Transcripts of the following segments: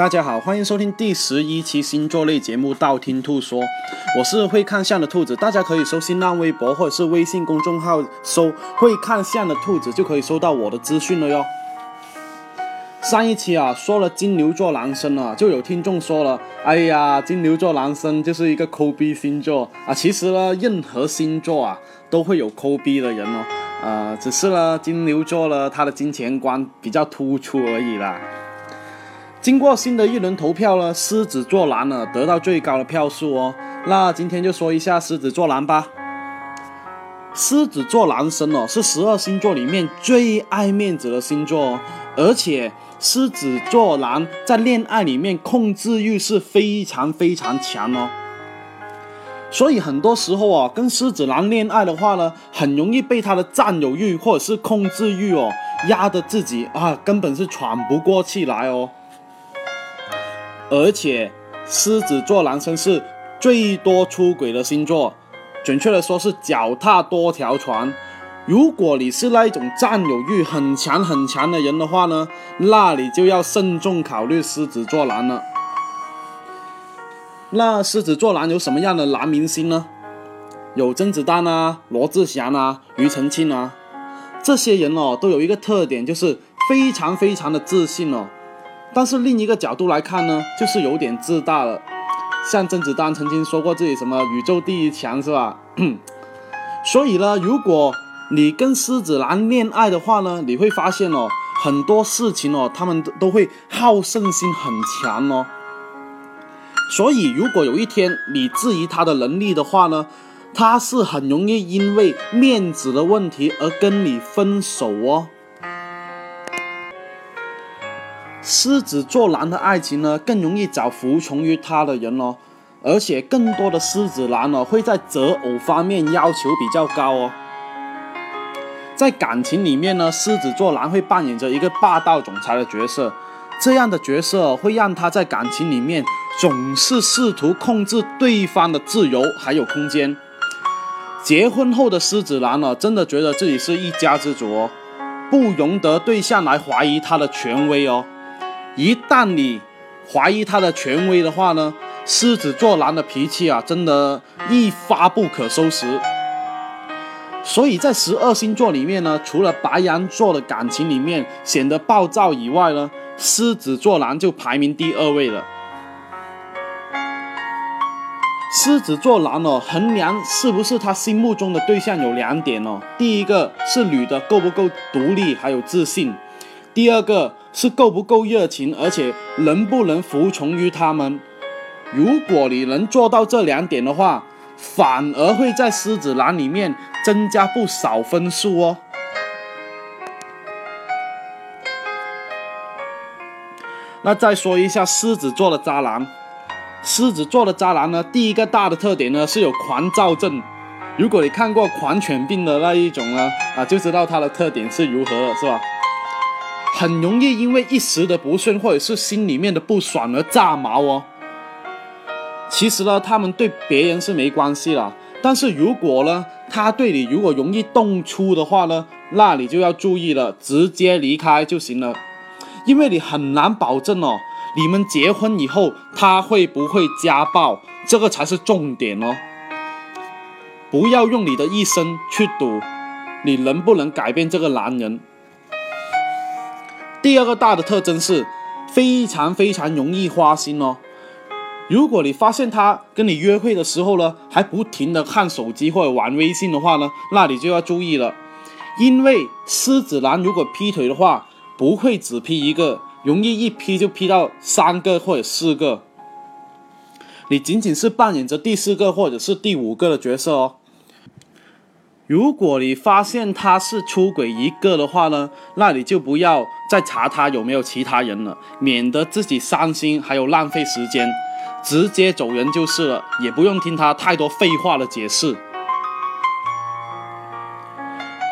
大家好，欢迎收听第十一期星座类节目《道听途说》，我是会看相的兔子，大家可以搜新浪微博或者是微信公众号搜“会看相的兔子”，就可以收到我的资讯了哟。上一期啊，说了金牛座男生啊，就有听众说了，哎呀，金牛座男生就是一个抠逼星座啊。其实呢，任何星座啊，都会有抠逼的人哦，呃，只是呢，金牛座呢，他的金钱观比较突出而已啦。经过新的一轮投票呢，狮子座男呢得到最高的票数哦。那今天就说一下狮子座男吧。狮子座男生哦，是十二星座里面最爱面子的星座哦，而且狮子座男在恋爱里面控制欲是非常非常强哦。所以很多时候啊，跟狮子男恋爱的话呢，很容易被他的占有欲或者是控制欲哦压得自己啊根本是喘不过气来哦。而且，狮子座男生是最多出轨的星座，准确的说是脚踏多条船。如果你是那一种占有欲很强很强的人的话呢，那你就要慎重考虑狮子座男了。那狮子座男有什么样的男明星呢？有甄子丹啊、罗志祥啊、庾澄庆啊，这些人哦都有一个特点，就是非常非常的自信哦。但是另一个角度来看呢，就是有点自大了。像甄子丹曾经说过自己什么宇宙第一强是吧？所以呢，如果你跟狮子男恋爱的话呢，你会发现哦，很多事情哦，他们都会好胜心很强哦。所以如果有一天你质疑他的能力的话呢，他是很容易因为面子的问题而跟你分手哦。狮子座男的爱情呢，更容易找服从于他的人哦，而且更多的狮子男呢，会在择偶方面要求比较高哦。在感情里面呢，狮子座男会扮演着一个霸道总裁的角色，这样的角色会让他在感情里面总是试图控制对方的自由还有空间。结婚后的狮子男呢，真的觉得自己是一家之主哦，不容得对象来怀疑他的权威哦。一旦你怀疑他的权威的话呢，狮子座男的脾气啊，真的一发不可收拾。所以在十二星座里面呢，除了白羊座的感情里面显得暴躁以外呢，狮子座男就排名第二位了。狮子座男哦，衡量是不是他心目中的对象有两点哦，第一个是女的够不够独立还有自信，第二个。是够不够热情，而且能不能服从于他们？如果你能做到这两点的话，反而会在狮子男里面增加不少分数哦。那再说一下狮子座的渣男，狮子座的渣男呢，第一个大的特点呢是有狂躁症。如果你看过狂犬病的那一种呢，啊，就知道它的特点是如何了，是吧？很容易因为一时的不顺或者是心里面的不爽而炸毛哦。其实呢，他们对别人是没关系了，但是如果呢，他对你如果容易动粗的话呢，那你就要注意了，直接离开就行了，因为你很难保证哦，你们结婚以后他会不会家暴，这个才是重点哦。不要用你的一生去赌，你能不能改变这个男人。第二个大的特征是，非常非常容易花心哦。如果你发现他跟你约会的时候呢，还不停的看手机或者玩微信的话呢，那你就要注意了，因为狮子男如果劈腿的话，不会只劈一个，容易一劈就劈到三个或者四个，你仅仅是扮演着第四个或者是第五个的角色哦。如果你发现他是出轨一个的话呢，那你就不要再查他有没有其他人了，免得自己伤心还有浪费时间，直接走人就是了，也不用听他太多废话的解释。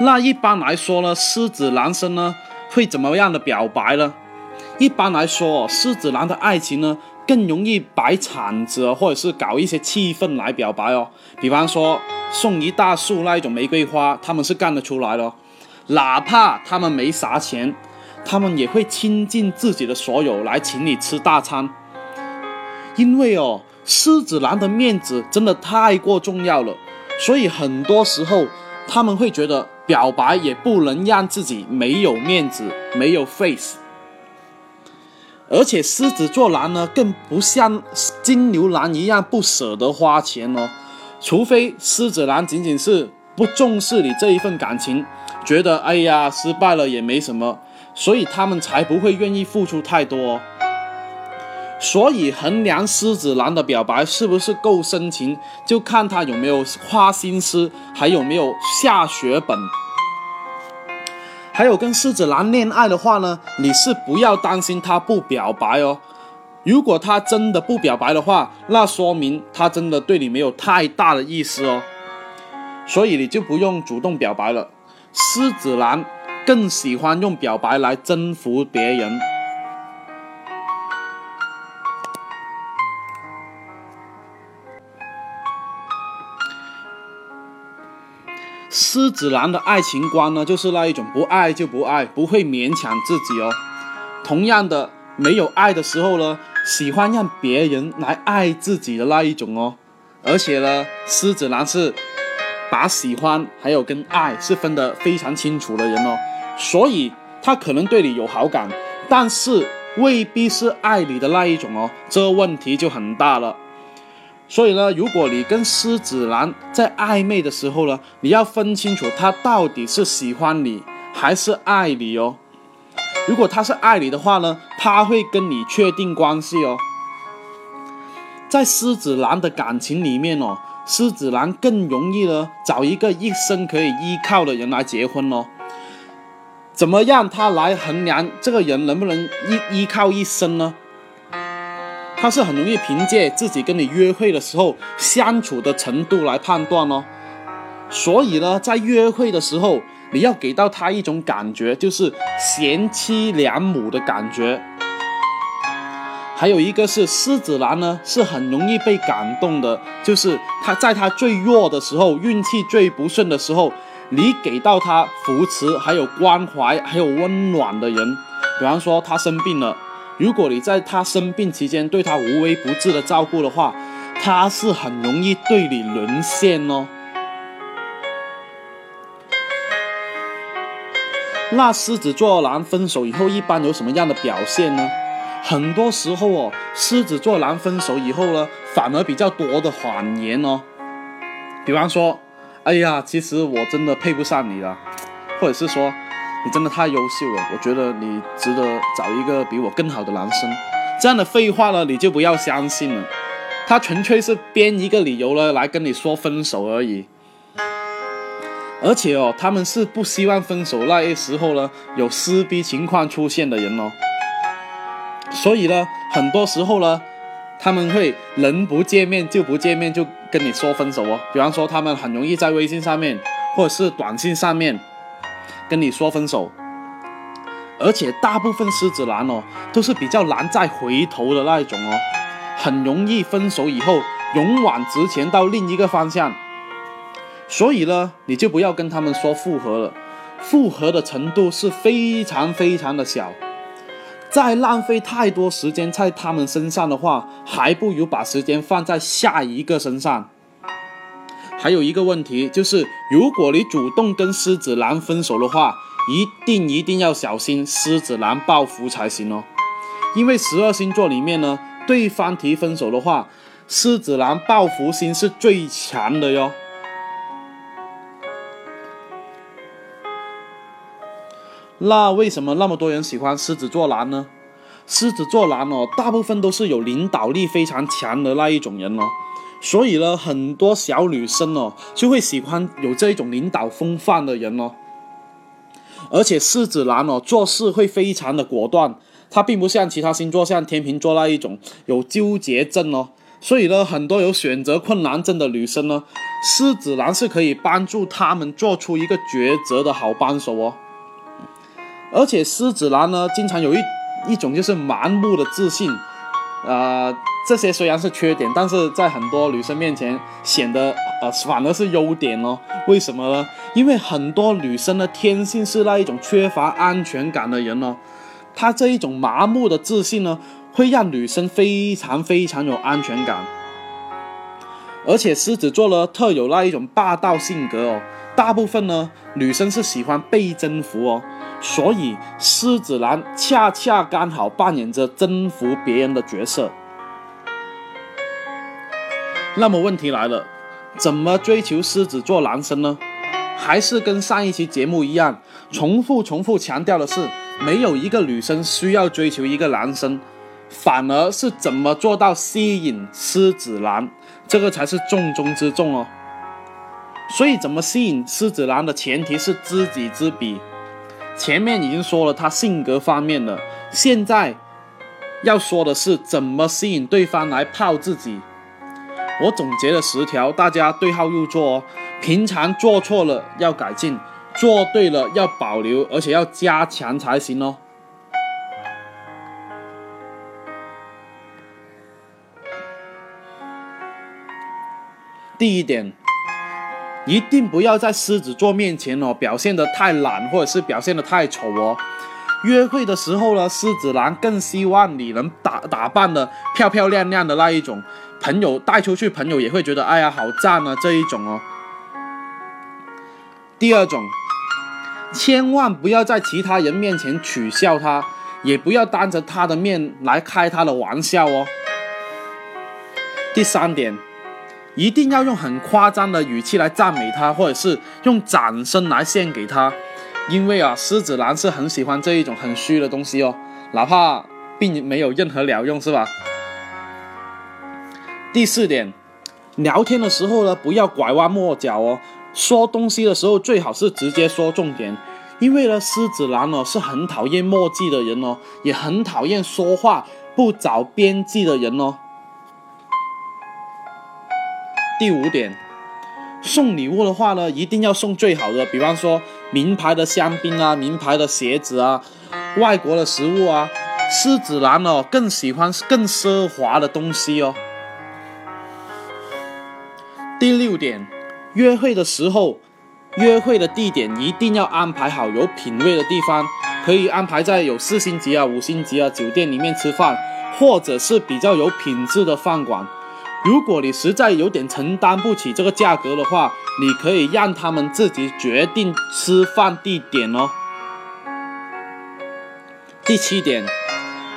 那一般来说呢，狮子男生呢会怎么样的表白呢？一般来说，狮子男的爱情呢更容易摆场子或者是搞一些气氛来表白哦，比方说。送一大束那一种玫瑰花，他们是干得出来的，哪怕他们没啥钱，他们也会倾尽自己的所有来请你吃大餐。因为哦，狮子男的面子真的太过重要了，所以很多时候他们会觉得表白也不能让自己没有面子、没有 face。而且狮子座男呢，更不像金牛男一样不舍得花钱哦，除非狮子男仅仅是不重视你这一份感情，觉得哎呀失败了也没什么，所以他们才不会愿意付出太多。所以衡量狮子男的表白是不是够深情，就看他有没有花心思，还有没有下血本。还有跟狮子男恋爱的话呢，你是不要担心他不表白哦。如果他真的不表白的话，那说明他真的对你没有太大的意思哦。所以你就不用主动表白了。狮子男更喜欢用表白来征服别人。狮子男的爱情观呢，就是那一种不爱就不爱，不会勉强自己哦。同样的，没有爱的时候呢，喜欢让别人来爱自己的那一种哦。而且呢，狮子男是把喜欢还有跟爱是分得非常清楚的人哦。所以他可能对你有好感，但是未必是爱你的那一种哦。这问题就很大了。所以呢，如果你跟狮子男在暧昧的时候呢，你要分清楚他到底是喜欢你还是爱你哦。如果他是爱你的话呢，他会跟你确定关系哦。在狮子男的感情里面哦，狮子男更容易呢找一个一生可以依靠的人来结婚哦。怎么让，他来衡量这个人能不能依依靠一生呢？他是很容易凭借自己跟你约会的时候相处的程度来判断哦，所以呢，在约会的时候，你要给到他一种感觉，就是贤妻良母的感觉。还有一个是狮子男呢，是很容易被感动的，就是他在他最弱的时候，运气最不顺的时候，你给到他扶持、还有关怀、还有温暖的人，比方说他生病了。如果你在他生病期间对他无微不至的照顾的话，他是很容易对你沦陷哦。那狮子座男分手以后一般有什么样的表现呢？很多时候哦，狮子座男分手以后呢，反而比较多的谎言哦。比方说，哎呀，其实我真的配不上你了，或者是说。你真的太优秀了，我觉得你值得找一个比我更好的男生。这样的废话呢，你就不要相信了。他纯粹是编一个理由呢，来跟你说分手而已。而且哦，他们是不希望分手那些时候呢，有撕逼情况出现的人哦。所以呢，很多时候呢，他们会人不见面就不见面，就跟你说分手哦。比方说，他们很容易在微信上面或者是短信上面。跟你说分手，而且大部分狮子男哦，都是比较难再回头的那一种哦，很容易分手以后勇往直前到另一个方向。所以呢，你就不要跟他们说复合了，复合的程度是非常非常的小。再浪费太多时间在他们身上的话，还不如把时间放在下一个身上。还有一个问题就是，如果你主动跟狮子男分手的话，一定一定要小心狮子男报复才行哦。因为十二星座里面呢，对方提分手的话，狮子男报复心是最强的哟。那为什么那么多人喜欢狮子座男呢？狮子座男哦，大部分都是有领导力非常强的那一种人哦。所以呢，很多小女生哦，就会喜欢有这一种领导风范的人哦。而且狮子男哦，做事会非常的果断，他并不像其他星座，像天秤座那一种有纠结症哦。所以呢，很多有选择困难症的女生呢，狮子男是可以帮助他们做出一个抉择的好帮手哦。而且狮子男呢，经常有一一种就是盲目的自信，呃。这些虽然是缺点，但是在很多女生面前显得呃反而是优点哦。为什么呢？因为很多女生的天性是那一种缺乏安全感的人哦，她这一种麻木的自信呢，会让女生非常非常有安全感。而且狮子座呢，特有那一种霸道性格哦，大部分呢女生是喜欢被征服哦。所以，狮子男恰恰刚好扮演着征服别人的角色。那么问题来了，怎么追求狮子座男生呢？还是跟上一期节目一样，重复重复强调的是，没有一个女生需要追求一个男生，反而是怎么做到吸引狮子男，这个才是重中之重哦。所以，怎么吸引狮子男的前提是知己知彼。前面已经说了他性格方面的，现在要说的是怎么吸引对方来泡自己。我总结了十条，大家对号入座哦。平常做错了要改进，做对了要保留，而且要加强才行哦。第一点。一定不要在狮子座面前哦表现得太懒，或者是表现得太丑哦。约会的时候呢，狮子男更希望你能打打扮的漂漂亮亮的那一种，朋友带出去，朋友也会觉得哎呀好赞啊这一种哦。第二种，千万不要在其他人面前取笑他，也不要当着他的面来开他的玩笑哦。第三点。一定要用很夸张的语气来赞美他，或者是用掌声来献给他，因为啊，狮子男是很喜欢这一种很虚的东西哦，哪怕并没有任何鸟用，是吧？第四点，聊天的时候呢，不要拐弯抹角哦，说东西的时候最好是直接说重点，因为呢，狮子男哦是很讨厌墨迹的人哦，也很讨厌说话不找边际的人哦。第五点，送礼物的话呢，一定要送最好的，比方说名牌的香槟啊，名牌的鞋子啊，外国的食物啊。狮子男哦，更喜欢更奢华的东西哦。第六点，约会的时候，约会的地点一定要安排好有品位的地方，可以安排在有四星级啊、五星级啊酒店里面吃饭，或者是比较有品质的饭馆。如果你实在有点承担不起这个价格的话，你可以让他们自己决定吃饭地点哦。第七点，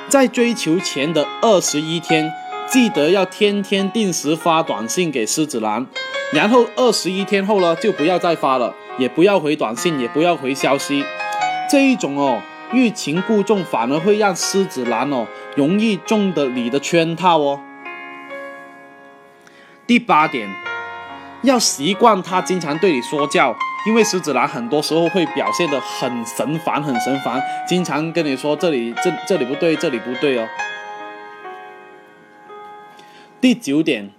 在追求前的二十一天，记得要天天定时发短信给狮子男，然后二十一天后呢，就不要再发了，也不要回短信，也不要回消息。这一种哦，欲擒故纵，反而会让狮子男哦容易中的你的圈套哦。第八点，要习惯他经常对你说教，因为狮子男很多时候会表现得很神烦，很神烦，经常跟你说这里这这里不对，这里不对哦。第九点，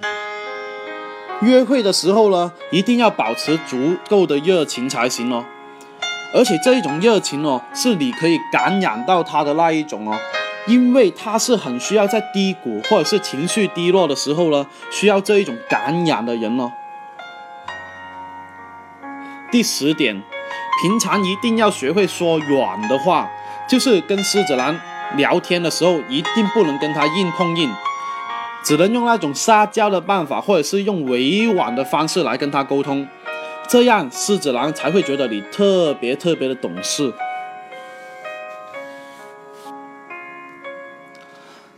约会的时候呢，一定要保持足够的热情才行哦，而且这一种热情哦，是你可以感染到他的那一种哦。因为他是很需要在低谷或者是情绪低落的时候呢，需要这一种感染的人哦。第十点，平常一定要学会说软的话，就是跟狮子男聊天的时候，一定不能跟他硬碰硬，只能用那种撒娇的办法，或者是用委婉的方式来跟他沟通，这样狮子男才会觉得你特别特别的懂事。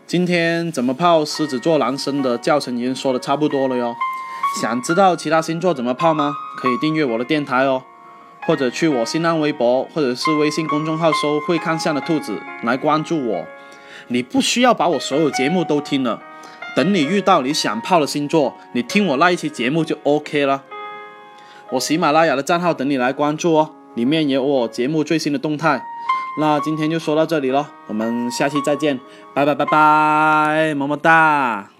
今天怎么泡狮子座男生的教程已经说的差不多了哟，想知道其他星座怎么泡吗？可以订阅我的电台哦，或者去我新浪微博或者是微信公众号搜“会看相的兔子”来关注我。你不需要把我所有节目都听了，等你遇到你想泡的星座，你听我那一期节目就 OK 了。我喜马拉雅的账号等你来关注哦，里面有我节目最新的动态。那今天就说到这里了，我们下期再见，拜拜拜拜，么么哒。